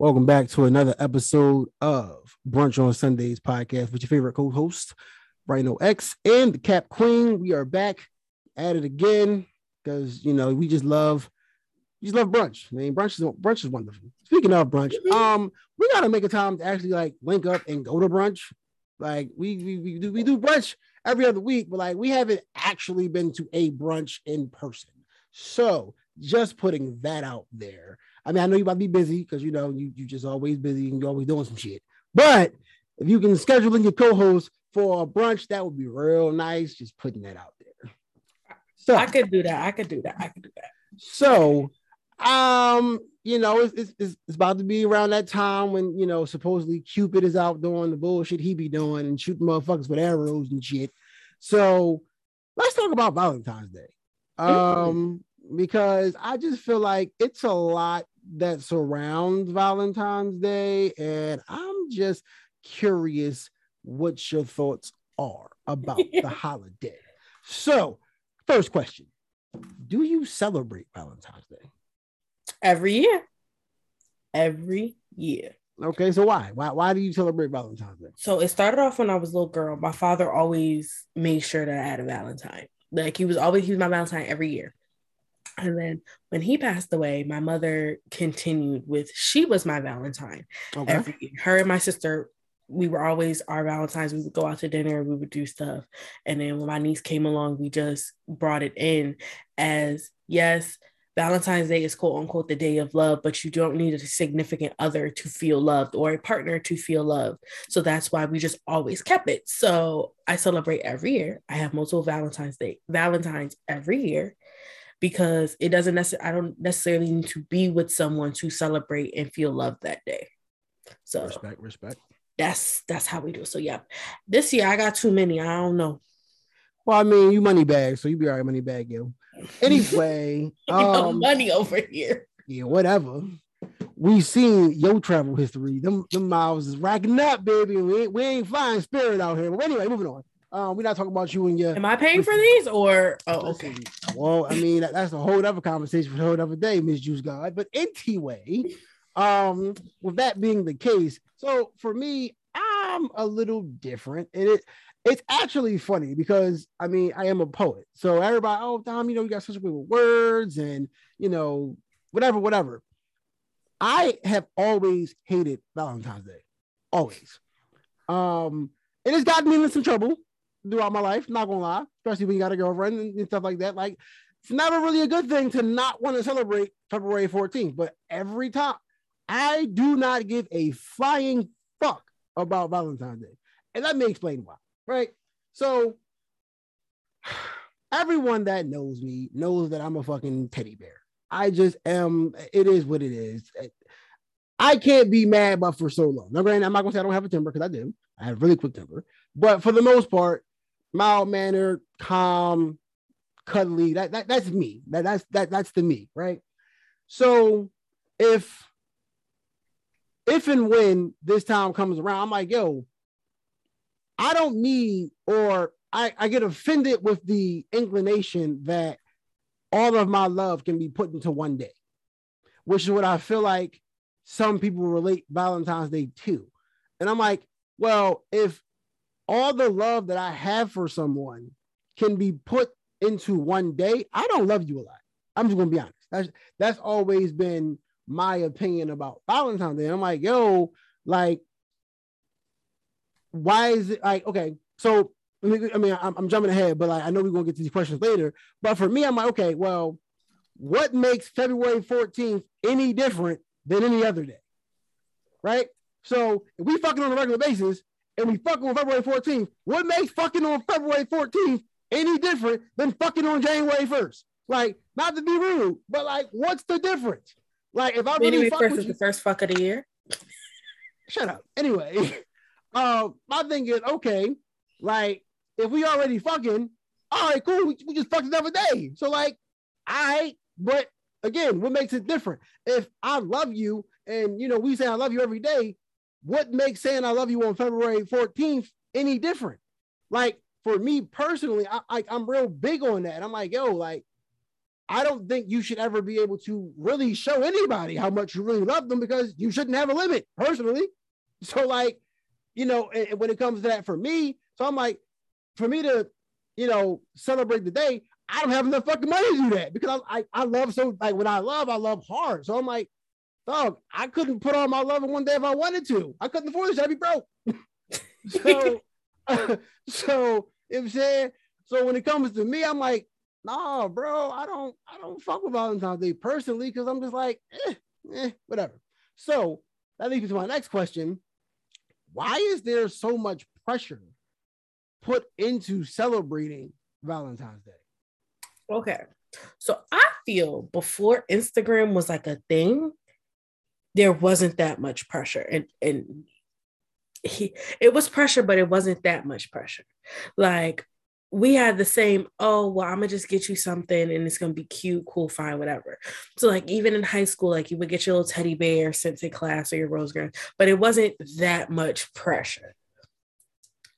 Welcome back to another episode of Brunch on Sundays podcast with your favorite co-host, Rhino X and the Cap Queen. We are back at it again because you know we just love we just love brunch. I mean, brunch is brunch is wonderful. Speaking of brunch, um, we gotta make a time to actually like link up and go to brunch. Like we we, we do we do brunch every other week, but like we haven't actually been to a brunch in person. So just putting that out there. I mean, I know you about to be busy because you know you you just always busy and you're always doing some shit. But if you can schedule in your co-host for a brunch, that would be real nice. Just putting that out there. So I could do that. I could do that. I could do that. So, um, you know, it's, it's, it's about to be around that time when you know supposedly Cupid is out doing the bullshit he be doing and shooting motherfuckers with arrows and shit. So let's talk about Valentine's Day. Um, because I just feel like it's a lot that surrounds Valentine's Day, and I'm just curious what your thoughts are about the holiday. So, first question Do you celebrate Valentine's Day? Every year. Every year. Okay, so why? Why why do you celebrate Valentine's Day? So it started off when I was a little girl. My father always made sure that I had a Valentine. Like he was always he was my Valentine every year. And then when he passed away, my mother continued with she was my Valentine okay. every. Her and my sister, we were always our Valentines. We would go out to dinner, we would do stuff. And then when my niece came along, we just brought it in as yes, Valentine's Day is quote unquote the day of love, but you don't need a significant other to feel loved or a partner to feel loved. So that's why we just always kept it. So I celebrate every year. I have multiple Valentine's Day, Valentine's every year because it doesn't necessarily I don't necessarily need to be with someone to celebrate and feel love that day. So respect, respect. That's that's how we do. So yeah, this year I got too many. I don't know. Well, I mean, you money bag, so you be all right, money bag, yo. Anyway, um, money over here. Yeah, whatever. We've seen your travel history. Them, them miles is racking up, baby. We ain't, we ain't flying spirit out here. But anyway, moving on. Um, we're not talking about you and your. Am I paying for these or? Oh, okay. Well, I mean that, that's a whole other conversation for a whole other day, Miss Juice God. But anyway, um, with that being the case, so for me, I'm a little different, and it it's actually funny because I mean I am a poet, so everybody, oh Tom, you know you got such a way with words, and you know whatever, whatever. I have always hated Valentine's Day, always. Um, it has gotten me in some trouble throughout my life, not gonna lie, especially when you got a girlfriend and, stuff like that. Like, it's never really a good thing to not want to celebrate February 14th, but every time I do not give a flying fuck about Valentine's Day. And let me explain why, right? So, everyone that knows me knows that I'm a fucking teddy bear. I just am, it is what it is. I can't be mad, but for so long. Now, granted, I'm not gonna say I don't have a temper because I do. I have really quick temper, but for the most part, mild mannered, calm, cuddly. That, that that's me. That that's that that's the me, right? So if if and when this time comes around, I'm like, yo, I don't need or I, I get offended with the inclination that all of my love can be put into one day, which is what I feel like some people relate Valentine's Day to. And I'm like, well, if all the love that I have for someone can be put into one day, I don't love you a lot. I'm just gonna be honest. That's that's always been my opinion about Valentine's Day. I'm like, yo, like, why is it like okay? So I mean, I'm, I'm jumping ahead, but like I know we're gonna get to these questions later. But for me, I'm like, okay, well, what makes February 14th any different than any other day? Right? So if we fucking on a regular basis, and we fucking on February 14th, what makes fucking on February 14th any different than fucking on January 1st? Like, not to be rude, but like, what's the difference? Like, if I really fuck 1st is the first fuck of the year. Shut up. Anyway, uh, my thing is okay. Like, if we already fucking, all right, cool. We, we just fucked another day. So like, I. But again, what makes it different? If I love you, and you know, we say I love you every day, what makes saying I love you on February 14th any different? Like for me personally, I, I I'm real big on that. I'm like, yo, like I don't think you should ever be able to really show anybody how much you really love them because you shouldn't have a limit personally. So, like, you know, and, and when it comes to that for me, so I'm like, for me to, you know, celebrate the day, I don't have enough fucking money to do that because I, I, I love so like when I love, I love hard. So I'm like, dog, I couldn't put on my love in one day if I wanted to. I couldn't afford this. I'd be broke. so, so if I'm saying, so when it comes to me, I'm like, nah, bro, I don't, I don't fuck with Valentine's Day personally because I'm just like, eh, eh, whatever. So that leads me to my next question: Why is there so much pressure put into celebrating Valentine's Day? Okay. So I feel before Instagram was like a thing, there wasn't that much pressure. And and he it was pressure, but it wasn't that much pressure. Like we had the same, oh, well, I'm gonna just get you something and it's gonna be cute, cool, fine, whatever. So, like, even in high school, like you would get your little teddy bear sent to class or your rose garden, but it wasn't that much pressure.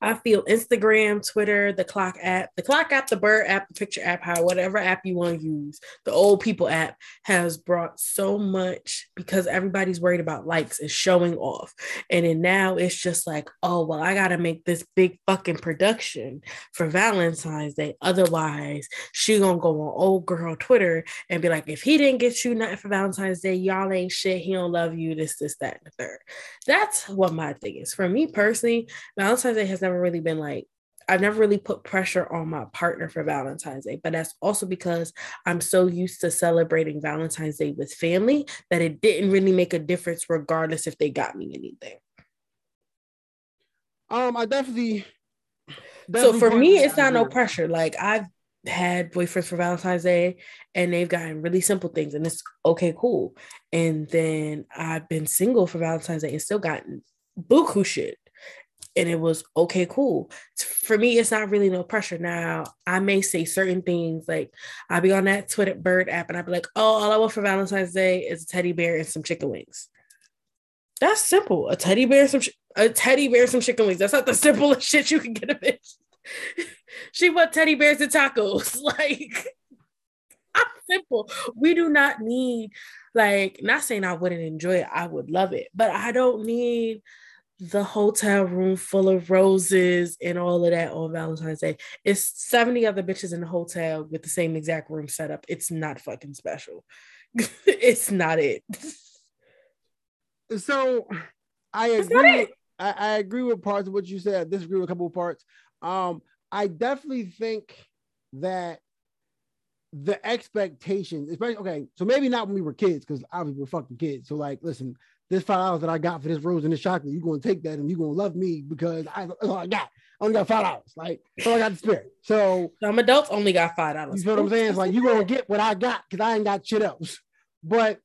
I feel Instagram, Twitter, the clock app, the clock app, the bird app, the picture app, how whatever app you want to use, the old people app has brought so much because everybody's worried about likes and showing off. And then now it's just like, oh, well, I got to make this big fucking production for Valentine's Day. Otherwise, she going to go on old girl Twitter and be like, if he didn't get you nothing for Valentine's Day, y'all ain't shit. He don't love you, this, this, that, and the third. That's what my thing is. For me personally, Valentine's Day has never never really been like I've never really put pressure on my partner for Valentine's Day, but that's also because I'm so used to celebrating Valentine's Day with family that it didn't really make a difference regardless if they got me anything. Um, I definitely, definitely so for me, it's not no pressure. Like I've had boyfriends for Valentine's Day and they've gotten really simple things and it's okay, cool. And then I've been single for Valentine's Day and still gotten buku shit and it was okay, cool. For me, it's not really no pressure. Now, I may say certain things like I'll be on that Twitter bird app and I'll be like, oh, all I want for Valentine's Day is a teddy bear and some chicken wings. That's simple. A teddy bear, some a teddy bear, some chicken wings. That's not the simplest shit you can get a bitch. she want teddy bears and tacos. Like, I'm simple. We do not need, like, not saying I wouldn't enjoy it. I would love it, but I don't need the hotel room full of roses and all of that on Valentine's Day. It's 70 other bitches in the hotel with the same exact room set up. It's not fucking special. it's not it. So I agree. I, I, agree with parts of what you said. I disagree with a couple of parts. Um, I definitely think that the expectations, especially okay, so maybe not when we were kids, because obviously we're fucking kids. So like, listen, this five dollars that I got for this rose and this chocolate, you're gonna take that and you're gonna love me because I, all I got. I only got five dollars. Like so I got the spirit. So some adults only got five dollars. You know what I'm saying? It's like you're gonna get what I got because I ain't got shit else. But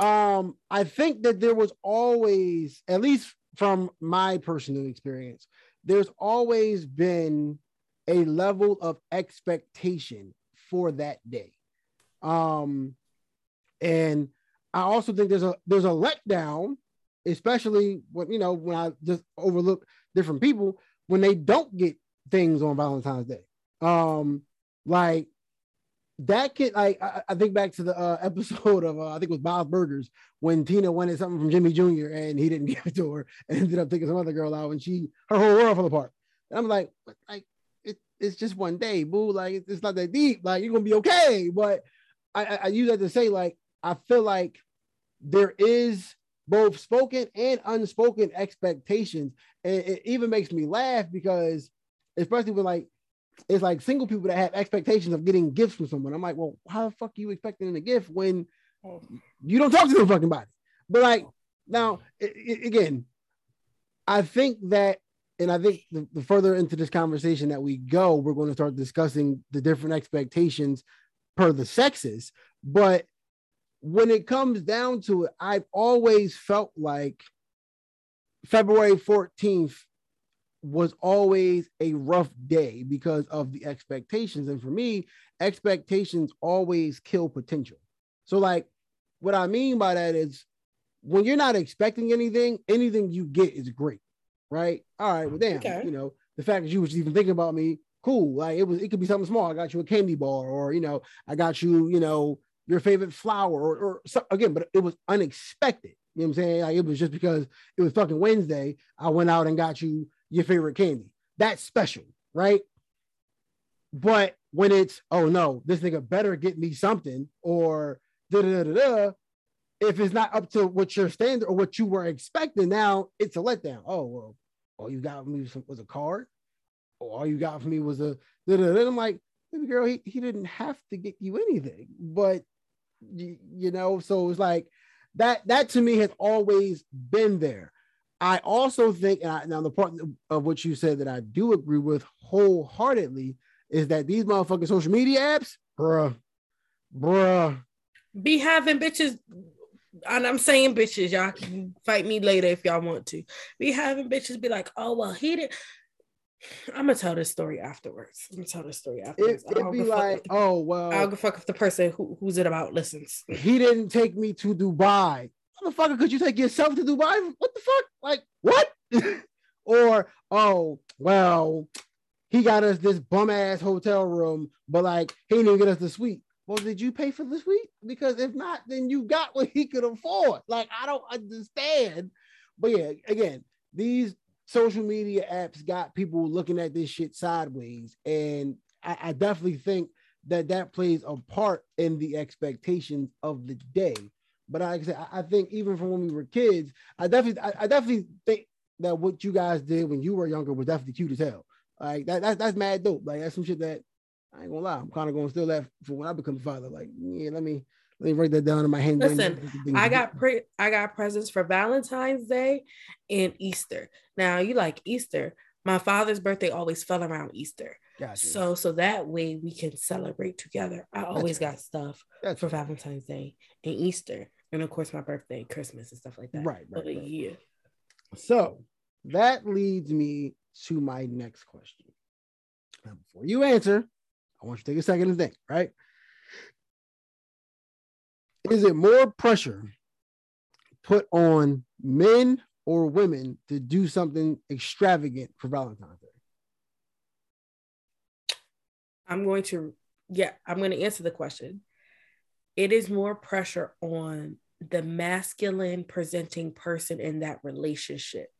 um, I think that there was always, at least from my personal experience, there's always been a level of expectation for that day. Um, and I also think there's a there's a letdown, especially when you know when I just overlook different people when they don't get things on Valentine's Day. Um, like that kid, like I, I think back to the uh, episode of uh, I think it was Bob's Burgers when Tina wanted something from Jimmy Jr. and he didn't give it to her and ended up taking some other girl out and she her whole world fell apart. And I'm like, like it, it's just one day, boo. Like it's, it's not that deep. Like you're gonna be okay. But I, I, I use that to say like I feel like there is both spoken and unspoken expectations. And it even makes me laugh because, especially with like, it's like single people that have expectations of getting gifts from someone. I'm like, well, how the fuck are you expecting a gift when you don't talk to them fucking body? But like, now, it, it, again, I think that, and I think the, the further into this conversation that we go, we're going to start discussing the different expectations per the sexes. But when it comes down to it, I've always felt like February 14th was always a rough day because of the expectations. And for me, expectations always kill potential. So, like, what I mean by that is when you're not expecting anything, anything you get is great, right? All right, well, damn, okay. you know, the fact that you was even thinking about me cool. Like it was, it could be something small. I got you a candy bar, or you know, I got you, you know, your favorite flower, or, or so, again, but it was unexpected. You know what I'm saying? Like it was just because it was fucking Wednesday. I went out and got you your favorite candy. That's special, right? But when it's oh no, this nigga better get me something, or da da da da. If it's not up to what your standard or what you were expecting, now it's a letdown. Oh well, all you got me was a card. Or all you got for me was a. Da, da, da. I'm like, baby girl, he, he didn't have to get you anything, but you, know, so it's like that. That to me has always been there. I also think, and I, now the part of what you said that I do agree with wholeheartedly is that these motherfucking social media apps, bruh, bruh, be having bitches. And I'm saying bitches, y'all can fight me later if y'all want to. Be having bitches be like, oh well, he did. I'm gonna tell this story afterwards. I'm gonna tell this story afterwards. It, would be like, the, oh well, I'll go fuck if the person who, who's it about listens. He didn't take me to Dubai. Motherfucker, could you take yourself to Dubai? What the fuck? Like what? or oh well, he got us this bum ass hotel room, but like he didn't even get us the suite. Well, did you pay for the suite? Because if not, then you got what he could afford. Like I don't understand. But yeah, again, these social media apps got people looking at this shit sideways, and I, I definitely think that that plays a part in the expectations of the day. But like I said, I, think even from when we were kids, I definitely, I, I definitely think that what you guys did when you were younger was definitely cute as hell. Like that, that's that's mad dope. Like that's some shit that I ain't gonna lie. I'm kind of gonna steal that for when I become a father. Like, yeah, let me let me write that down in my hand. Listen, I got pre I got presents for Valentine's Day and Easter. Now you like Easter. My father's birthday always fell around Easter. Gotcha. So so that way we can celebrate together. I always got stuff for Valentine's Day and Easter. And of course my birthday, Christmas and stuff like that. Right, right, right. yeah. So that leads me to my next question. Now, before you answer, I want you to take a second and think, right? Is it more pressure put on men or women to do something extravagant for Valentine's Day? I'm going to, yeah, I'm going to answer the question. It is more pressure on the masculine presenting person in that relationship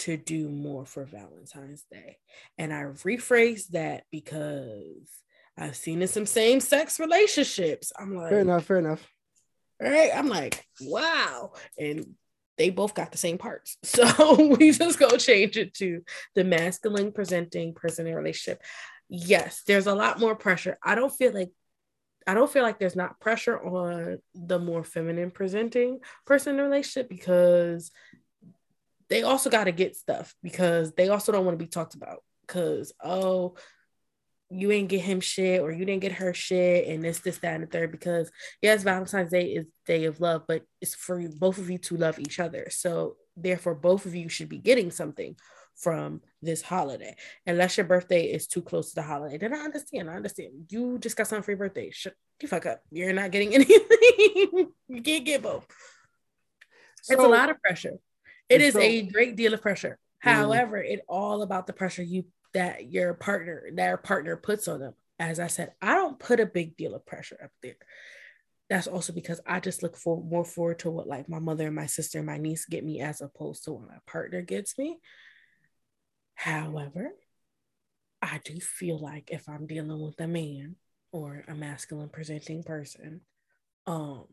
to do more for Valentine's Day. And I rephrase that because I've seen in some same sex relationships. I'm like, fair enough, fair enough. Right. I'm like, wow. And they both got the same parts. So we just go change it to the masculine presenting person in relationship. Yes, there's a lot more pressure. I don't feel like I don't feel like there's not pressure on the more feminine presenting person in relationship because they also got to get stuff because they also don't want to be talked about because oh you ain't get him shit or you didn't get her shit and this this that and the third because yes valentine's day is day of love but it's for both of you to love each other. So therefore both of you should be getting something from this holiday. Unless your birthday is too close to the holiday. Then i understand i understand. You just got something for your birthday. Shut the fuck up. You're not getting anything. You can't get both. So, it's a lot of pressure. It is so, a great deal of pressure. Mm-hmm. However, it all about the pressure you that your partner, that partner puts on them. As I said, I don't put a big deal of pressure up there. That's also because I just look for more forward to what like my mother and my sister and my niece get me as opposed to what my partner gets me. However, I do feel like if I'm dealing with a man or a masculine presenting person, um,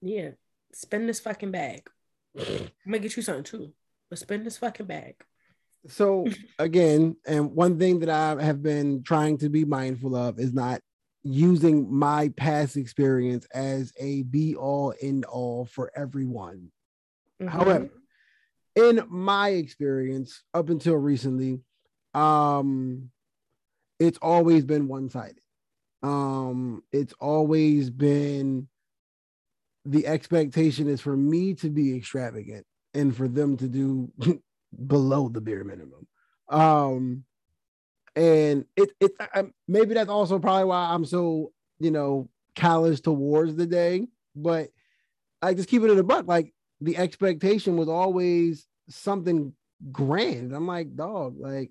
yeah, spend this fucking bag I'm gonna get you something too, but spend this fucking bag. So again, and one thing that I have been trying to be mindful of is not using my past experience as a be all end all for everyone. Mm-hmm. However, in my experience up until recently, um, it's always been one sided. Um, it's always been the expectation is for me to be extravagant and for them to do below the bare minimum. Um, and it it I, maybe that's also probably why I'm so you know callous towards the day. But I just keep it in the buck. Like the expectation was always something grand. I'm like, dog, like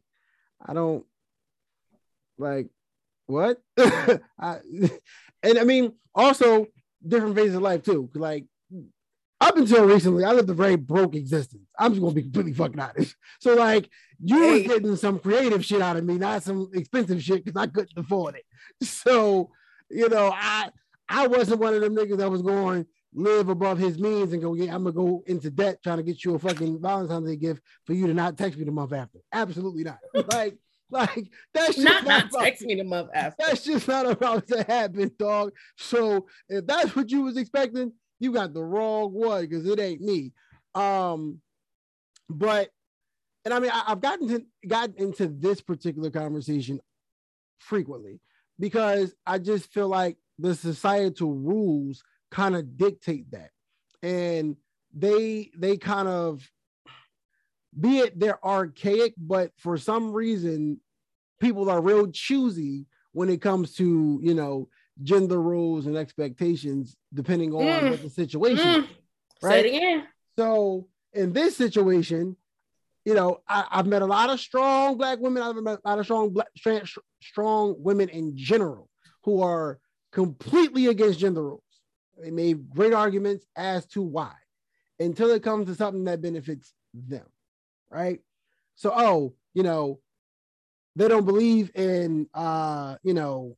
I don't Like, what? I, and I mean, also different phases of life too. Like up until recently, I lived a very broke existence. I'm just gonna be completely fucking honest. So like you hey. were getting some creative shit out of me, not some expensive shit because I couldn't afford it. So you know, I I wasn't one of them niggas that was going live above his means and go, yeah, I'm gonna go into debt trying to get you a fucking Valentine's Day gift for you to not text me the month after. Absolutely not. like, like that's not not, not text me the month after. That's just not about to happen, dog. So if that's what you was expecting, you got the wrong one because it ain't me. Um, but and I mean, I, have gotten to gotten into this particular conversation frequently because I just feel like the societal rules kind of dictate that. And they they kind of be it they're archaic, but for some reason, people are real choosy when it comes to you know gender roles and expectations, depending on mm. what the situation mm. Right. Say it again. So in this situation, you know, I, have met a lot of strong black women. I've met a lot of strong black, strong women in general who are completely against gender roles. They made great arguments as to why until it comes to something that benefits them, right? So, oh, you know, they don't believe in, uh, you know,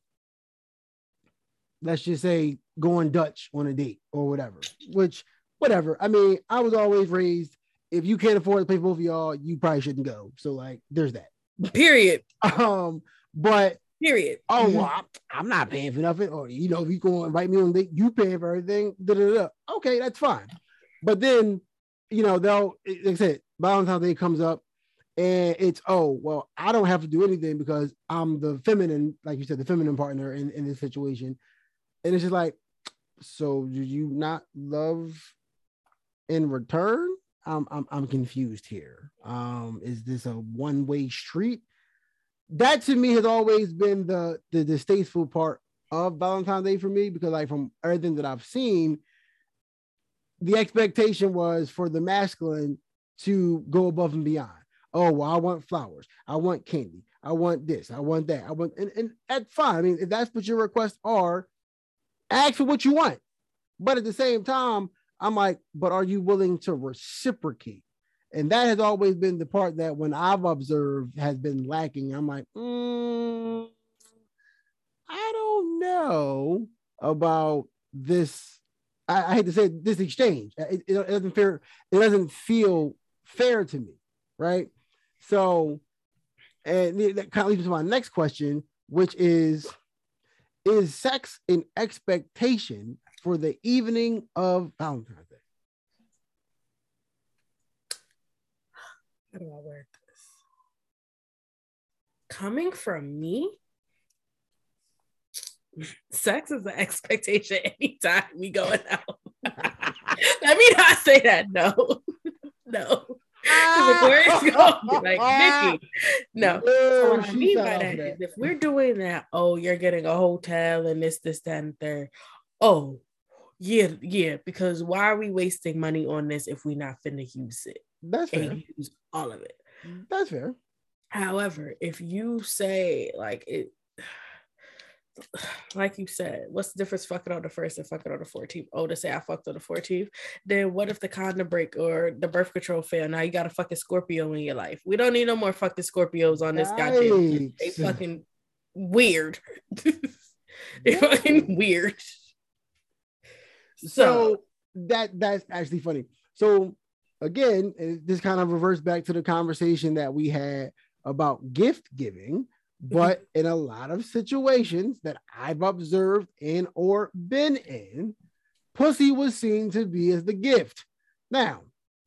let's just say going Dutch on a date or whatever, which, whatever. I mean, I was always raised if you can't afford to pay for both of y'all, you probably shouldn't go. So, like, there's that. Period. um, but Period. Oh well, I'm, I'm, not paying for nothing. Or you know, if you go and invite me on date, you paying for everything. Da, da, da. Okay, that's fine. But then, you know, they'll like I said, Valentine's Day comes up, and it's oh well, I don't have to do anything because I'm the feminine, like you said, the feminine partner in in this situation, and it's just like, so do you not love in return? I'm I'm, I'm confused here. Um, is this a one way street? that to me has always been the the distasteful part of Valentine's Day for me because like from everything that I've seen, the expectation was for the masculine to go above and beyond. Oh, well, I want flowers, I want candy, I want this, I want that, I want and, and that's fine. I mean, if that's what your requests are, ask for what you want. But at the same time, I'm like, but are you willing to reciprocate? and that has always been the part that when I've observed has been lacking. I'm like, mm, I don't know about this. I, I hate to say it, this exchange. It, it, doesn't fair. It doesn't feel fair to me, right? So, and that kind of leads to my next question, which is: Is sex an expectation for the evening of Valentine's Day? how do I word this? Coming from me, sex is an expectation anytime we going out. Let me not say that. No, no. Ah, going, like Nikki. No. so what I mean by that is if we're doing that, oh, you're getting a hotel and this, this, that, and third. Oh, yeah, yeah. Because why are we wasting money on this if we're not finna use it? That's fair. use all of it. That's fair. However, if you say like it, like you said, what's the difference fucking on the first and fucking on the 14th? Oh, to say I fucked on the 14th, then what if the condom break or the birth control fail? Now you got a fucking Scorpio in your life. We don't need no more fucking Scorpios on this right. goddamn. They fucking weird. they fucking weird. So, so that that's actually funny. So again, this kind of reverts back to the conversation that we had about gift giving. But in a lot of situations that I've observed in or been in, pussy was seen to be as the gift. Now,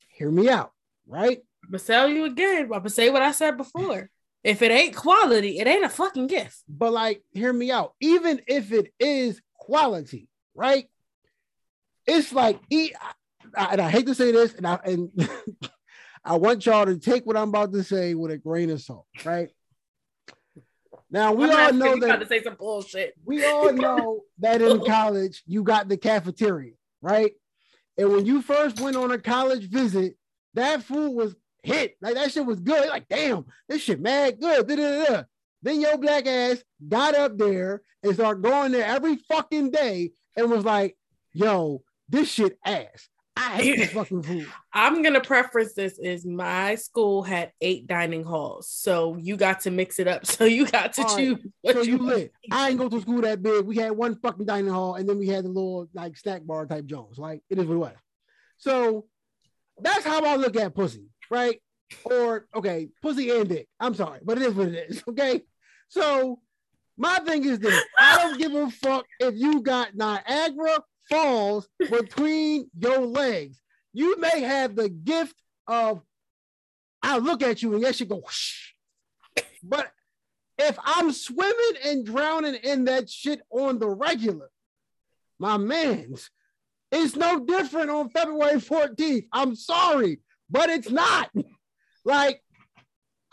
hear me out, right? I'm gonna tell you again. I'm gonna say what I said before. If it ain't quality, it ain't a fucking gift. But like, hear me out. Even if it is quality, right? It's like eat and I hate to say this, and I and I want y'all to take what I'm about to say with a grain of salt, right? Now we all know that to say some bullshit. We all know that in college you got the cafeteria, right? And when you first went on a college visit, that food was hit. Like that shit was good. Like, damn, this shit mad good. Da-da-da-da. Then your black ass got up there and started going there every fucking day and was like, yo, this shit ass. I hate this fucking food. I'm gonna preference this is my school had eight dining halls, so you got to mix it up. So you got to All choose. right, what So you lit. eat. I ain't go to school that big. We had one fucking dining hall, and then we had the little like snack bar type Jones. Like it is what it was. So that's how I look at pussy, right? Or okay, pussy and dick. I'm sorry, but it is what it is. Okay. So my thing is this: I don't give a fuck if you got Niagara Falls between your legs. You may have the gift of I look at you and that shit go whoosh. But if I'm swimming and drowning in that shit on the regular, my man's, it's no different on February 14th. I'm sorry, but it's not. Like,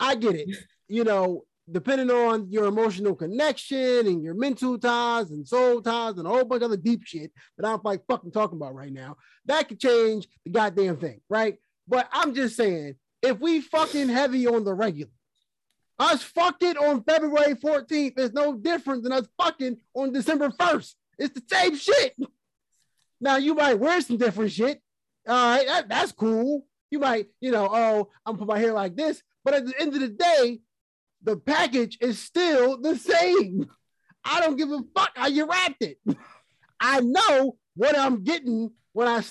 I get it. You know, depending on your emotional connection and your mental ties and soul ties and a whole bunch of other deep shit that I'm like fucking talking about right now, that could change the goddamn thing, right? But I'm just saying, if we fucking heavy on the regular, us fucking on February 14th is no different than us fucking on December 1st. It's the same shit. Now you might wear some different shit. All right, that, that's cool. You might, you know, oh, I'm put my hair like this, but at the end of the day, the package is still the same. I don't give a fuck how you wrapped it. I know what I'm getting when I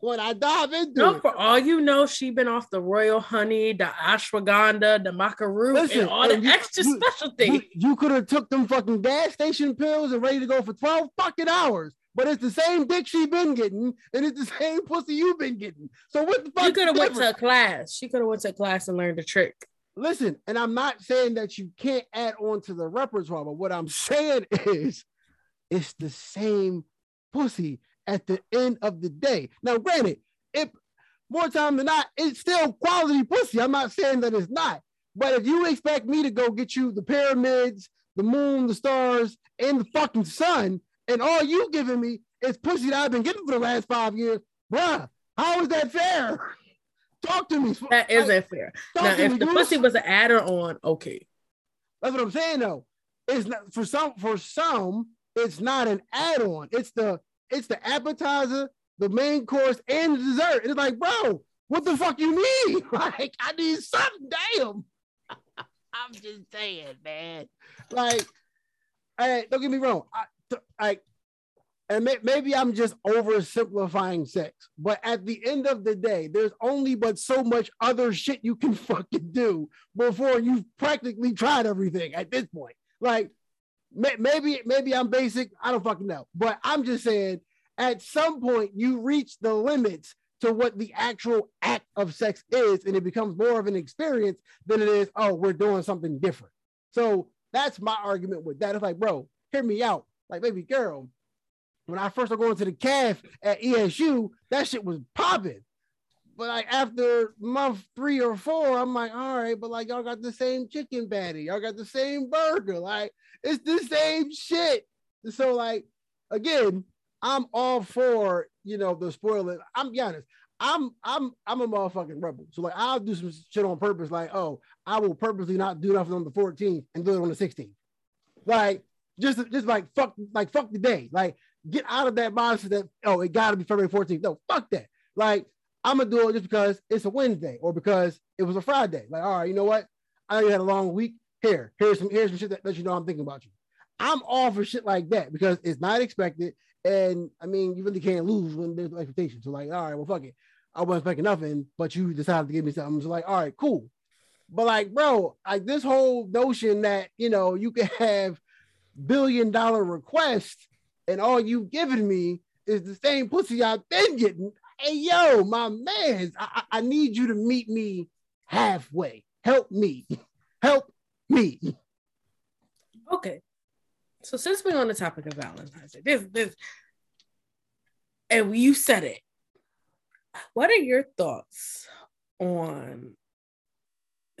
when I dive into No, it. for all you know, she been off the royal honey, the ashwagandha, the maca root, Listen, and all the you- extra you- special things. you could have took them fucking gas station pills and ready to go for 12 fucking hours. But it's the same dick she been getting, and it's the same pussy you've been getting. So what the fuck? She could have went to a class. She could have went to a class and learned a trick. Listen, and I'm not saying that you can't add on to the repertoire, but what I'm saying is it's the same pussy at the end of the day. Now, granted, if more time than not, it's still quality pussy. I'm not saying that it's not. But if you expect me to go get you the pyramids, the moon, the stars, and the fucking sun, and all you giving me is pussy that I've been getting for the last five years, bruh, how is that fair? Talk to me. That Like, isn't fair. Now, if me, the pussy was an adder on, okay. That's what I'm saying though. It's not for some for some, it's not an add-on. It's the it's the appetizer, the main course, and the dessert. It's like, bro, what the fuck you mean? Like, I need something. Damn. I'm just saying, man. Like, hey, don't get me wrong. I, t- like, and may, maybe I'm just oversimplifying sex, but at the end of the day, there's only but so much other shit you can fucking do before you've practically tried everything at this point. Like, may, maybe maybe I'm basic. I don't fucking know, but I'm just saying. At some point, you reach the limits to what the actual act of sex is, and it becomes more of an experience than it is. Oh, we're doing something different. So that's my argument with that. It's like, bro, hear me out. Like, baby girl, when I first started going to the calf at ESU, that shit was popping. But like after month three or four, I'm like, all right, but like y'all got the same chicken patty, y'all got the same burger, like it's the same shit. So like again, I'm all for you know the spoiling. I'm be honest, I'm I'm I'm a motherfucking rebel. So like I'll do some shit on purpose, like oh, I will purposely not do nothing on the 14th and do it on the 16th. Like just just like fuck like fuck the day. Like get out of that mindset that oh it gotta be February 14th. No, fuck that. Like I'm gonna do it just because it's a Wednesday or because it was a Friday. Like, all right, you know what? I know you had a long week. Here, here's some here's some shit that, that you know I'm thinking about you. I'm all for shit like that because it's not expected. And I mean, you really can't lose when there's no expectation. So, like, all right, well, fuck it. I wasn't expecting nothing, but you decided to give me something. So, like, all right, cool. But like, bro, like this whole notion that you know you can have billion dollar requests and all you giving me is the same pussy I've been getting. Hey, yo, my man, I I need you to meet me halfway. Help me. Help me. Okay. So since we're on the topic of Valentine's Day, this this and you said it. What are your thoughts on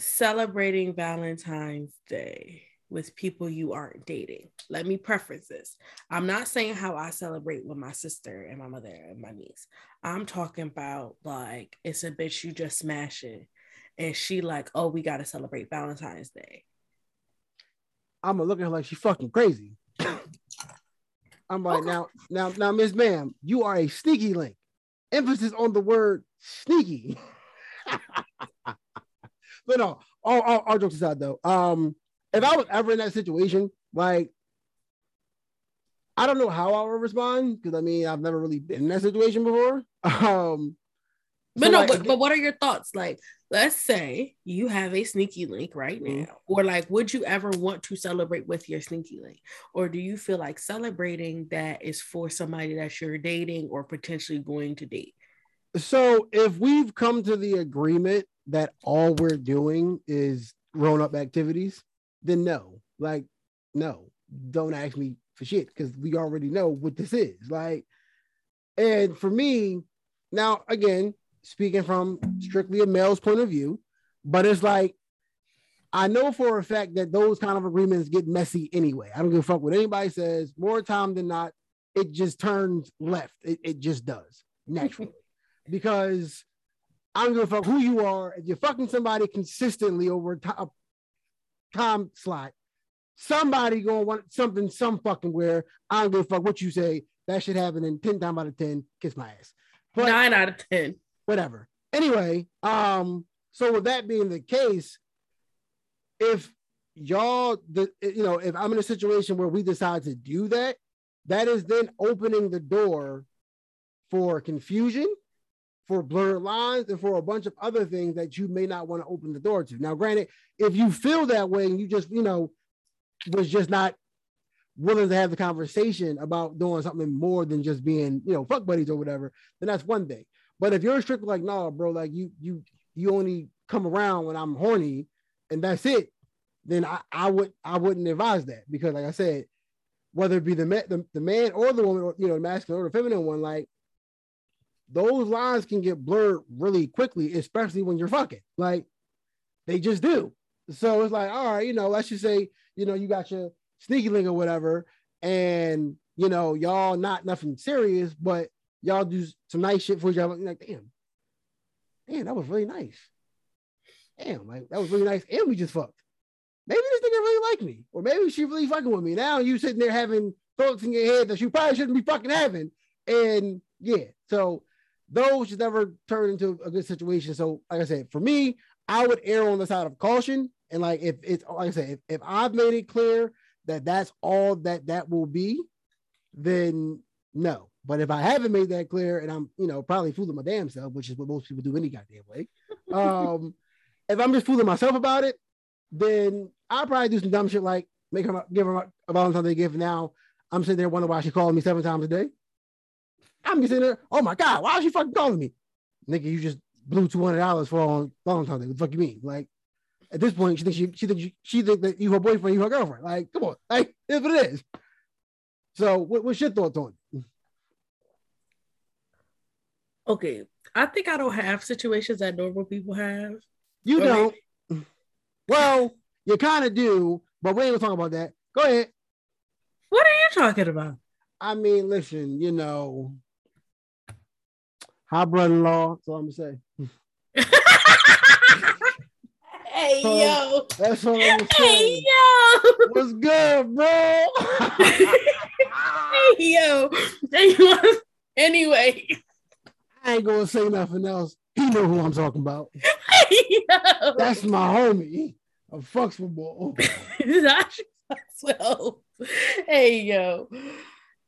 celebrating Valentine's Day with people you aren't dating? Let me preface this. I'm not saying how I celebrate with my sister and my mother and my niece. I'm talking about like it's a bitch you just smashing and she like, oh, we gotta celebrate Valentine's Day I'm gonna look at her like she's fucking crazy. I'm like, okay. now, now, now, Miss Ma'am, you are a sneaky link. Emphasis on the word sneaky. but no, all, all, all jokes aside though. Um, if I was ever in that situation, like I don't know how I would respond because I mean I've never really been in that situation before. Um, but so no, like, but, but what are your thoughts? Like, let's say you have a sneaky link right mm-hmm. now, or like, would you ever want to celebrate with your sneaky link, or do you feel like celebrating that is for somebody that you're dating or potentially going to date? So, if we've come to the agreement that all we're doing is grown up activities, then no, like, no, don't ask me for shit because we already know what this is. Like, and for me, now again, speaking from strictly a male's point of view, but it's like I know for a fact that those kind of agreements get messy anyway. I don't give a fuck what anybody says. More time than not, it just turns left. It, it just does naturally because I don't give a fuck who you are. If you're fucking somebody consistently over a time slot, somebody gonna want something some fucking where I don't give a fuck what you say. That should happen in 10 times out of 10, kiss my ass. But, Nine out of 10. Whatever. Anyway, um, so with that being the case, if y'all the you know, if I'm in a situation where we decide to do that, that is then opening the door for confusion, for blurred lines, and for a bunch of other things that you may not want to open the door to. Now, granted, if you feel that way and you just, you know, was just not willing to have the conversation about doing something more than just being, you know, fuck buddies or whatever, then that's one thing. But if you're strictly like, no, nah, bro, like you you you only come around when I'm horny and that's it, then I, I would I wouldn't advise that because like I said, whether it be the man, the, the man or the woman, or you know, the masculine or the feminine one, like those lines can get blurred really quickly, especially when you're fucking. Like they just do. So it's like, all right, you know, let's just say you know, you got your sneaky link or whatever, and you know, y'all not nothing serious, but y'all do some nice shit for. You're like, damn, damn, that was really nice. Damn, like that was really nice. And we just fucked. Maybe this nigga really like me, or maybe she really fucking with me. Now you sitting there having thoughts in your head that you probably shouldn't be fucking having. And yeah, so those should never turn into a good situation. So, like I said, for me, I would err on the side of caution and like if it's like I said, if, if I've made it clear that that's all that that will be, then no. But if I haven't made that clear and I'm, you know, probably fooling my damn self, which is what most people do any goddamn way. Um, if I'm just fooling myself about it, then I'll probably do some dumb shit like make her give her a Valentine's Day gift. Now I'm sitting there wondering why she calling me seven times a day. I'm just sitting there, oh my god, why is she fucking calling me? Nigga, you just blew two hundred dollars for on Valentine's Day. What the fuck you mean? Like, at this point, she thinks she she thinks she, she thinks that you her boyfriend, you her girlfriend. Like, come on, like it's what it is. So, what, what's your thoughts on it? Okay, I think I don't have situations that normal people have. You don't. Well, you kind of do, but we ain't gonna talk about that. Go ahead. What are you talking about? I mean, listen, you know, hi brother-in-law. That's all I'm gonna say. Hey so, yo. That's what I'm saying. Hey yo. What's good, bro? hey yo. Anyway. I ain't gonna say nothing else. He know who I'm talking about. Hey yo. That's my homie. A fucks football. well. Hey yo.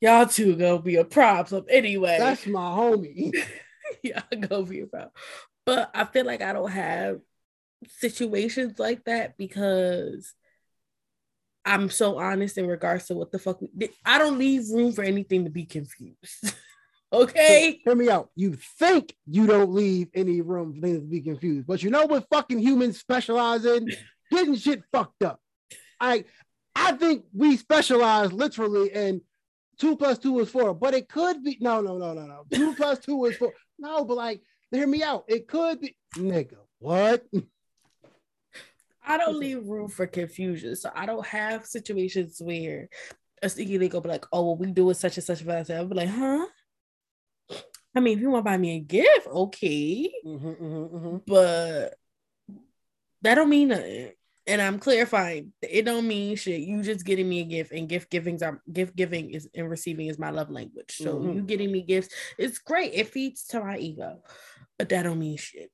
Y'all two gonna be a problem anyway. That's my homie. Y'all gonna be a. But I feel like I don't have situations like that because I'm so honest in regards to what the fuck we, I don't leave room for anything to be confused. okay. So, hear me out. You think you don't leave any room for things to be confused, but you know what fucking humans specialize in? Getting shit fucked up. I I think we specialize literally in two plus two is four, but it could be no, no, no, no, no. Two plus two is four. No, but like, hear me out. It could be nigga. What? I don't leave room for confusion. So I don't have situations where a sneaky link will be like, oh, well, we do it such and such about I'll be like, huh? I mean, if you want to buy me a gift, okay. Mm-hmm, mm-hmm, mm-hmm. But that don't mean nothing. And I'm clarifying it don't mean shit. You just getting me a gift, and gift givings are gift giving is and receiving is my love language. So mm-hmm. you getting me gifts, it's great. It feeds to my ego, but that don't mean shit.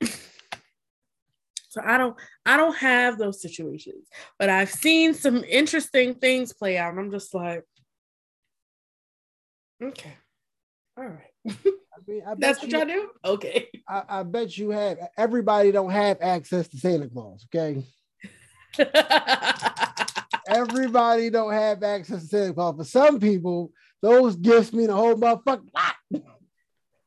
so I don't I don't have those situations, but I've seen some interesting things play out, and I'm just like, okay, all right. I mean, I That's what you, all do. Okay. I, I bet you have. Everybody don't have access to Santa Claus. Okay. Everybody don't have access to Santa Claus. For some people, those gifts mean a whole motherfucking lot.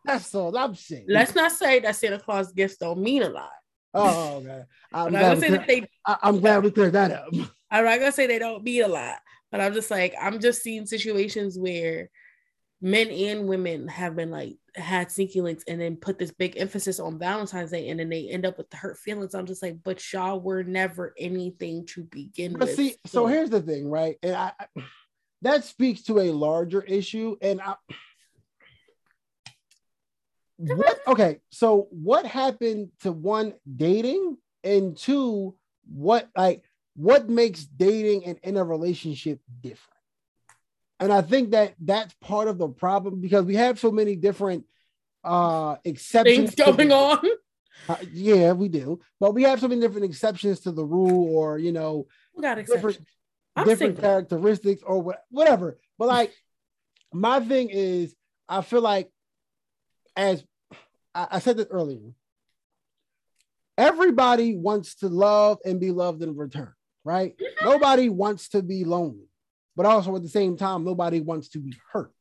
That's all I'm saying. Let's not say that Santa Claus gifts don't mean a lot. Oh, okay. I'm, glad, we clear, they, I'm glad we cleared that up. I'm not gonna say they don't mean a lot, but I'm just like I'm just seeing situations where men and women have been like had sneaky links and then put this big emphasis on Valentine's Day and then they end up with the hurt feelings. I'm just like, but y'all were never anything to begin but with. See, so. so here's the thing, right? And I, that speaks to a larger issue. And I what okay, so what happened to one dating and two, what like what makes dating and in a relationship different? And I think that that's part of the problem because we have so many different uh exceptions Things going the, on. Uh, yeah, we do. But we have so many different exceptions to the rule or, you know, different, different characteristics or what, whatever. But like my thing is, I feel like as I, I said this earlier, everybody wants to love and be loved in return, right? Mm-hmm. Nobody wants to be lonely but also at the same time, nobody wants to be hurt.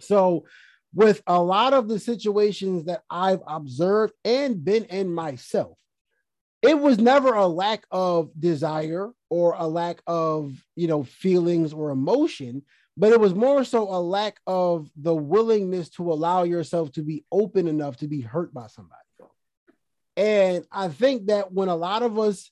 So, with a lot of the situations that I've observed and been in myself, it was never a lack of desire or a lack of, you know, feelings or emotion, but it was more so a lack of the willingness to allow yourself to be open enough to be hurt by somebody. And I think that when a lot of us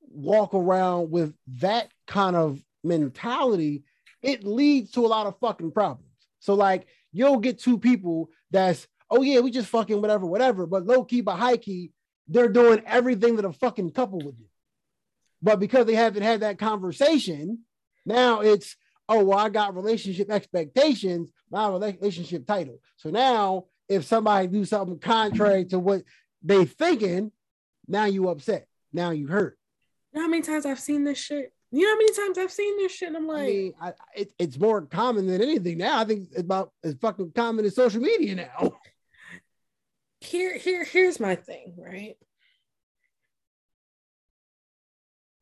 walk around with that kind of mentality, it leads to a lot of fucking problems. So like you'll get two people that's oh yeah, we just fucking whatever, whatever, but low key but high key, they're doing everything that a fucking couple would do. But because they haven't had that conversation, now it's oh well, I got relationship expectations, my relationship title. So now if somebody do something contrary to what they thinking, now you upset. Now you hurt. You know how many times I've seen this shit? You know how many times I've seen this shit? And I'm like, I mean, I, it, it's more common than anything now. I think it's about as fucking common as social media now. Here, here, here's my thing, right?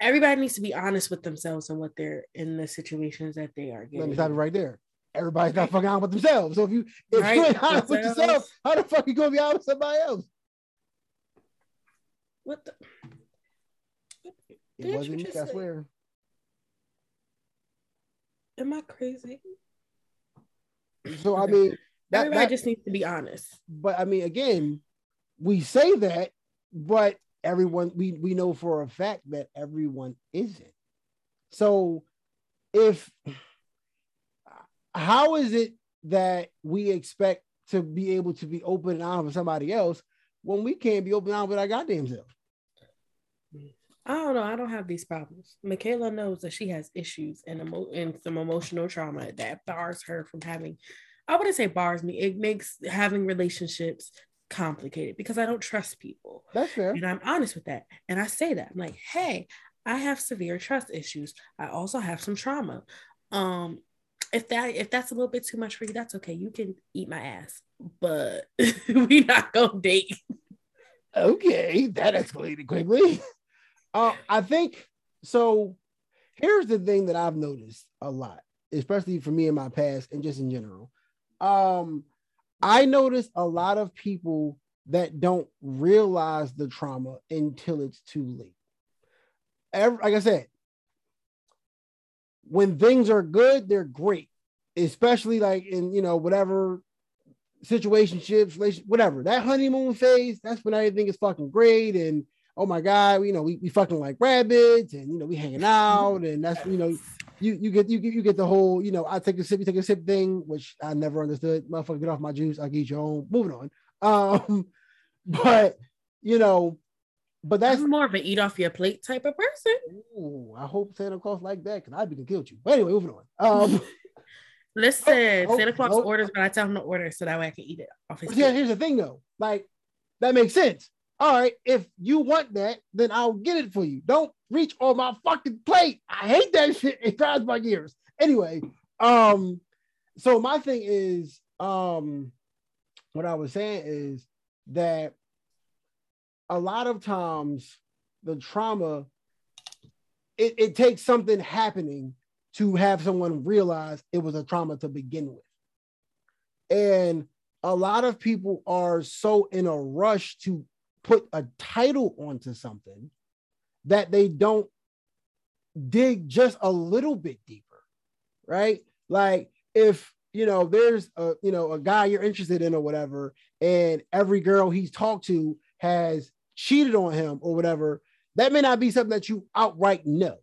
Everybody needs to be honest with themselves and what they're in the situations that they are getting. Let me stop it right there. Everybody's not fucking honest with themselves. So if you if right? you ain't honest with yourself, how the fuck are you gonna be honest with somebody else? What the? It wasn't me, I swear. Am I crazy? So I mean, that, everybody that, just needs to be honest. But I mean, again, we say that, but everyone we we know for a fact that everyone isn't. So if how is it that we expect to be able to be open and honest with somebody else when we can't be open and honest with our goddamn self? I don't know. I don't have these problems. Michaela knows that she has issues and emo- and some emotional trauma that bars her from having. I wouldn't say bars me. It makes having relationships complicated because I don't trust people. That's fair. And I'm honest with that. And I say that. I'm like, hey, I have severe trust issues. I also have some trauma. Um, if that if that's a little bit too much for you, that's okay. You can eat my ass, but we not gonna date. Okay, that escalated quickly. Uh, I think so. Here's the thing that I've noticed a lot, especially for me in my past and just in general. Um, I notice a lot of people that don't realize the trauma until it's too late. Every, like I said, when things are good, they're great, especially like in you know whatever situationships, whatever that honeymoon phase. That's when everything is fucking great and oh my god, you know, we, we fucking like rabbits and you know we hanging out and that's you know you you get you get you get the whole you know I take a sip you take a sip thing which I never understood. Motherfucker, get off my juice. I get your own. Moving on. Um, but you know, but that's I'm more of an eat off your plate type of person. Ooh, I hope Santa Claus like that because I'd be gonna kill you. But anyway, moving on. Um, Listen, Oh, Santa Claus oh. orders, but I tell him to order so that way I can eat it off his yeah, plate. here's the thing though. Like that makes sense. All right, if you want that, then I'll get it for you. Don't reach on my fucking plate. I hate that shit. It drives my gears. Anyway, um, so my thing is, um, what I was saying is that a lot of times the trauma, it, it takes something happening to have someone realize it was a trauma to begin with. And a lot of people are so in a rush to put a title onto something that they don't dig just a little bit deeper, right? Like if you know there's a you know a guy you're interested in or whatever, and every girl he's talked to has cheated on him or whatever, that may not be something that you outright know,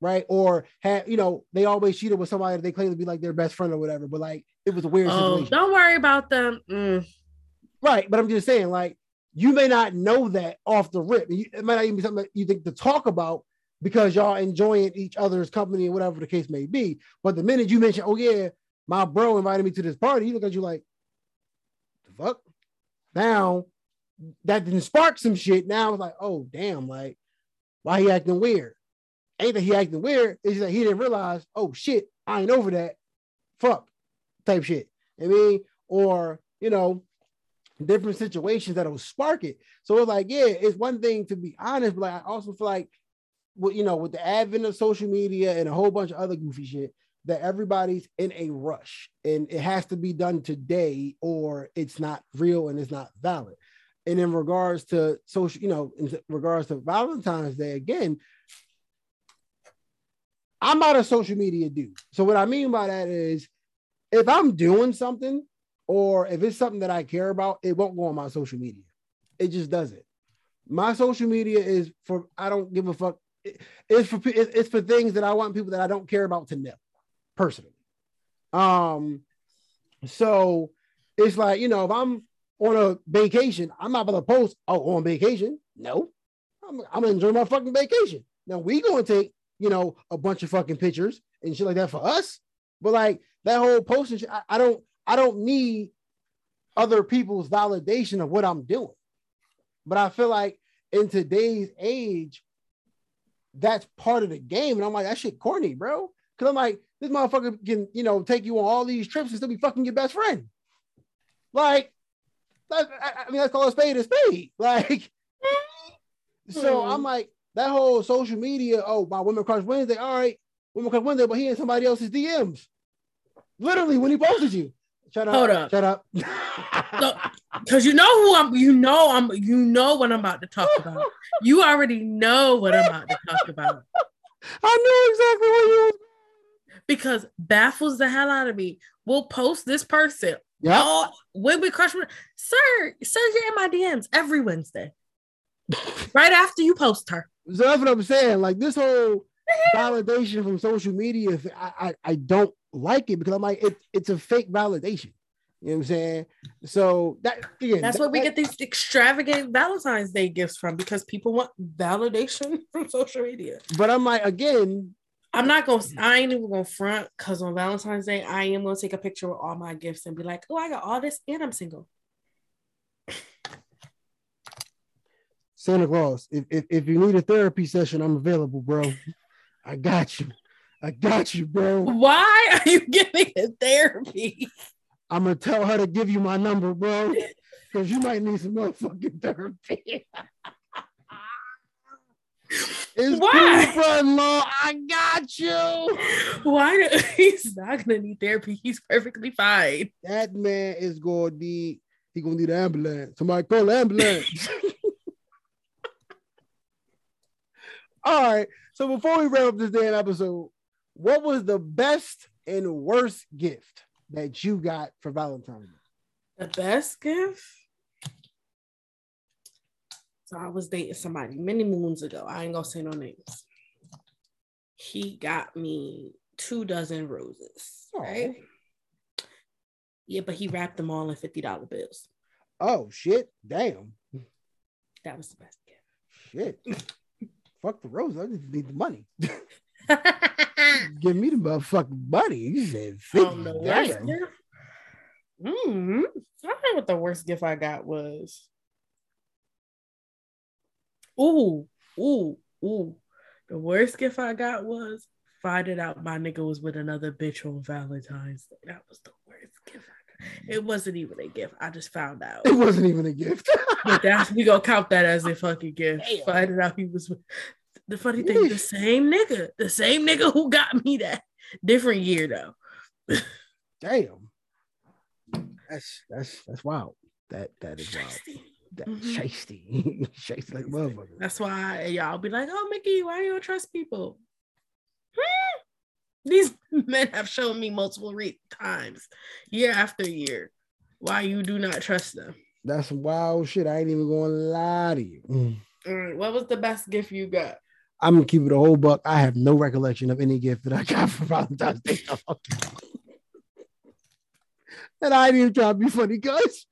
right? Or have you know they always cheated with somebody that they claim to be like their best friend or whatever, but like it was a weird Oh, situation. don't worry about them. Mm. Right, but I'm just saying, like, you may not know that off the rip. It might not even be something that you think to talk about because y'all enjoying each other's company or whatever the case may be. But the minute you mention, oh yeah, my bro invited me to this party, you look at you like, the fuck? Now that didn't spark some shit. Now it's like, oh damn, like, why he acting weird? Ain't that he acting weird? It's just that he didn't realize, oh shit, I ain't over that. Fuck type shit. I mean, or you know, different situations that'll spark it. So it's like, yeah, it's one thing to be honest, but I also feel like, with you know, with the advent of social media and a whole bunch of other goofy shit, that everybody's in a rush and it has to be done today, or it's not real and it's not valid. And in regards to social, you know, in regards to Valentine's Day, again, I'm not a social media dude. So what I mean by that is, if I'm doing something or if it's something that I care about, it won't go on my social media. It just doesn't. My social media is for I don't give a fuck. It- It's for it's for things that I want people that I don't care about to know, personally. Um, so it's like you know if I'm on a vacation, I'm not gonna post oh on vacation. No, I'm, I'm gonna enjoy my fucking vacation. Now we gonna take you know a bunch of fucking pictures and shit like that for us, but like that whole posting, shit, I, I don't I don't need other people's validation of what I'm doing. But I feel like in today's age, that's part of the game. And I'm like, that shit corny, bro. Cause I'm like, this motherfucker can, you know, take you on all these trips and still be fucking your best friend. Like, I, I mean, that's called a spade a spade. Like, so Hmm. I'm like, that whole social media, oh, my Women Crush Wednesday, all right, Women Crush Wednesday, but he in somebody else's DMs. Literally, when he posted you. Shut up. Hold up. Shut up. So- Cause you know who I'm you know I'm you know what I'm about to talk about. You already know what I'm about to talk about. I knew exactly what you. Because baffles the hell out of me. We'll post this person. Yeah. Oh, when we crush sir, sir, you're in my DMs every Wednesday. right after you post her. So that's what I'm saying. Like this whole validation from social media, I, I, I don't like it because I'm like, it, it's a fake validation. You know what I'm saying? So that again, That's that- where we that- get these extravagant Valentine's Day gifts from because people want validation from social media. But I'm like, again, I'm not gonna. I ain't even gonna front because on Valentine's Day I am gonna take a picture with all my gifts and be like, "Oh, I got all this and I'm single." Santa Claus, if, if, if you need a therapy session, I'm available, bro. I got you. I got you, bro. Why are you giving it therapy? I'm gonna tell her to give you my number, bro, because you might need some motherfucking therapy. it's Why? brother-in-law. I got you. Why? do- He's not gonna need therapy. He's perfectly fine. That man is gonna need. He gonna need an ambulance. Somebody call ambulance. All right. So before we wrap up this damn episode, what was the best and worst gift that you got for Valentine's Day? The best gift. So I was dating somebody many moons ago. I ain't gonna say no names. He got me two dozen roses, Aw. right? Yeah, but he wrapped them all in fifty dollar bills. Oh shit! Damn. That was the best gift. shit. Fuck the rose. I just need the money. Give me the motherfucking money. You said Um, the 50. worst Damn. gift. Mm, I don't know what the worst gift I got was. Ooh, ooh, ooh. The worst gift I got was finding out my nigga was with another bitch on Valentine's Day. That was the worst gift I got. It wasn't even a gift. I just found out. It wasn't even a gift. But that's we gonna count that as a fucking gift. Damn. Finding out he was the funny thing, the same nigga, the same nigga who got me that different year though. Damn. That's that's that's wild. That that is wild. That Mhm. shiesty. shiesty like motherfucker. That's why y'all be like, oh Mickey, why you don't trust people? These men have shown me multiple re- times, year after year, why you do not trust them. That's wild shit. I ain't even gonna lie to you. Mm. All right, what was the best gift you got? I'm gonna keep it a whole buck. I have no recollection of any gift that I got for Valentine's Day. and I ain't even trying to be funny, guys.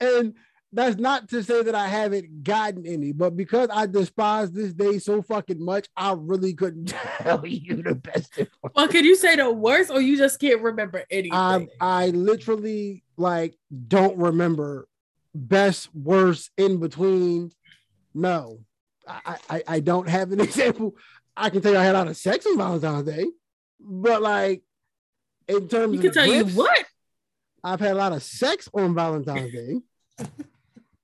And that's not to say that I haven't gotten any, but because I despise this day so fucking much, I really couldn't tell you the best. gift. Well, can you say the worst, or you just can't remember anything? I I literally like don't remember best, worst, in between. No, I, I I don't have an example. I can tell you I had a lot of sex on Valentine's Day, but like in terms you of can tell you what. I've had a lot of sex on Valentine's Day,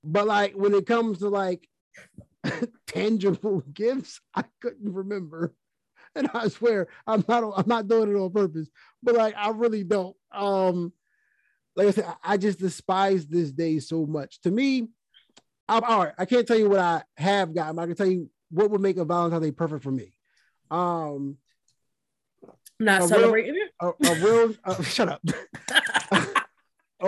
but like when it comes to like tangible gifts, I couldn't remember. And I swear I'm not I'm not doing it on purpose, but like I really don't. Um, like I said, I- just despise this day so much. To me, I'm all right. I can't tell you what I have gotten. I can tell you what would make a Valentine's Day perfect for me. Um, Not A real- celebrating it. a, a real uh, shut up.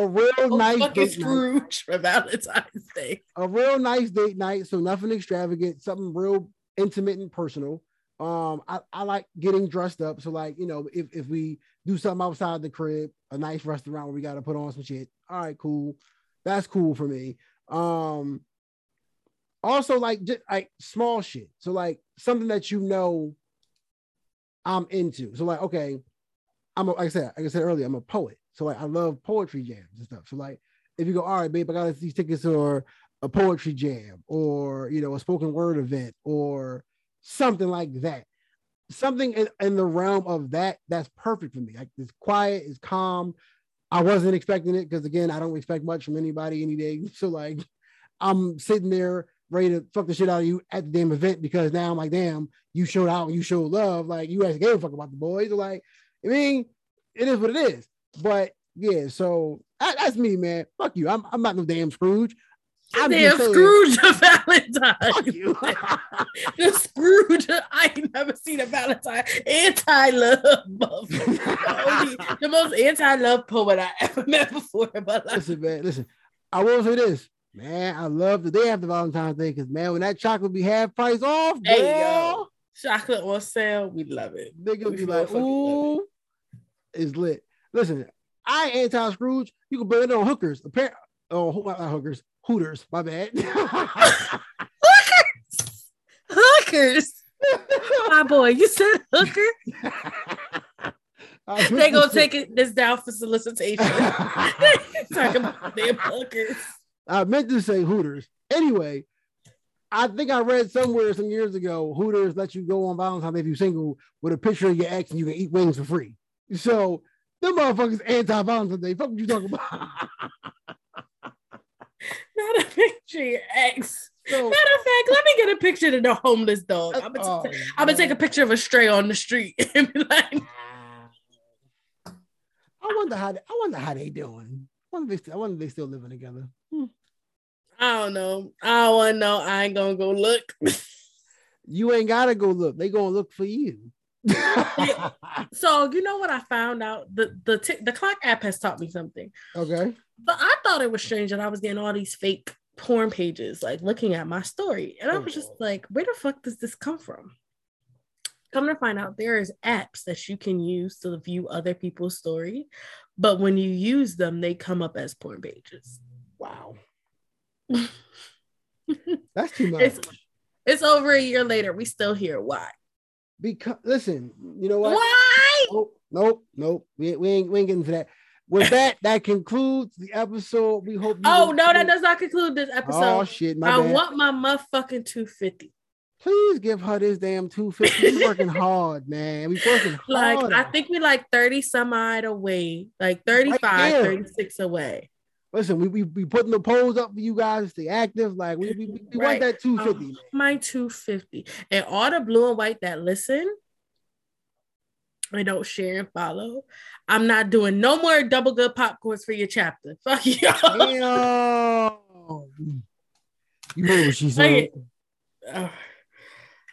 A real Oh, nice date night. Scrooge for Valentine's Day. a real nice date night, so nothing extravagant, something real intimate and personal. Um, I, I like getting dressed up. So, like, you know, if, if we do something outside the crib, a nice restaurant where we gotta put on some shit. All right, cool. That's cool for me. Um also like just like small shit. So like something that you know I'm into. So like, okay, I'm a, like I said, like I said earlier, I'm a poet. So like I love poetry jams and stuff. So like if you go, all right, babe, I got these tickets or a poetry jam or you know a spoken word event or something like that. Something in, in the realm of that that's perfect for me. Like it's quiet, it's calm. I wasn't expecting it because again, I don't expect much from anybody any day. So like I'm sitting there ready to fuck the shit out of you at the damn event because now I'm like, damn, you showed out you showed love. Like you actually gave a fuck about the boys. Like, I mean, it is what it is. But yeah, so that- that's me, man. Fuck you. I'm, I'm not no damn Scrooge. I'm Damn saying, Scrooge of Valentine. Fuck you. the Scrooge. I ain't never seen a Valentine anti-love. the, the most anti-love poet I ever met before in my life. listen, man, listen. I will say this, man. I love the day after Valentine's Day because man, when that chocolate be half price off, yo. Chocolate on sale. We love it. nigga We be like, ooh, is lit. Listen, I ain't anti Scrooge. You can blame it on hookers. Apparently, oh, who- not hookers, Hooters. My bad. Hookers. hookers. My boy, you said hooker? They gonna take it this down for solicitation. Talking about damn hookers. I meant to say Hooters. Anyway, I think I read somewhere some years ago Hooters let you go on Valentine's Day if you're single with a picture of your ex and you can eat wings for free. So them motherfuckers anti Valentine's Day. Fuck what you talking about? Not a picture ex. so, Matter of fact, let me get a picture of the homeless dog. I'm gonna, oh, I'm gonna take a picture of a stray on the street and be like, I wonder how they, I wonder how they doing. I wonder if they, I wonder if they still living together. Hmm. I don't know. I don't want to know. I ain't gonna go look. You ain't gotta go look. They gonna look for you. so you know what I found out? The the t- the clock app has taught me something. okay. But I thought it was strange that I was getting all these fake porn pages, like looking at my story, and I was just oh. like, where the fuck does this come from? Come to find out, there is apps that you can use to view other people's story, but when you use them, they come up as porn pages. Wow. That's too much. It's- It's over a year later. We still here. Why? Because listen, you know what? Why? Nope, nope, nope. We, we ain't we ain't getting to that. With that, that concludes the episode. We hope. oh no, that does not conclude this episode. Oh shit! My I bad. want my motherfucking two fifty. Please give her this damn two fifty. We working hard, man. We working hard. Like I think we like thirty some odd away, like 35, there. 36 away. Listen, we we we putting the polls up for you guys to stay active. Like we we, we want that two fifty. Um, my 250. And all the blue and white that listen and don't share and follow. I'm not doing no more double good popcorns for your chapter. Fuck y'all. You heard what she said. Uh,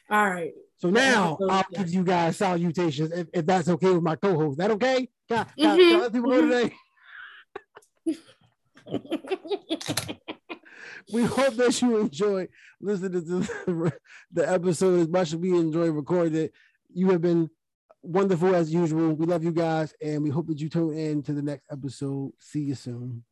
all right. So now. I'll give you guys salutations if, if that's okay with my co-host. That okay? I- I- Mhm. can I let people know today? We hope that you enjoy listening to the, the episode as much as we enjoy recording it. You have been wonderful as usual. We love you guys, and we hope that you tune in to the next episode. See you soon.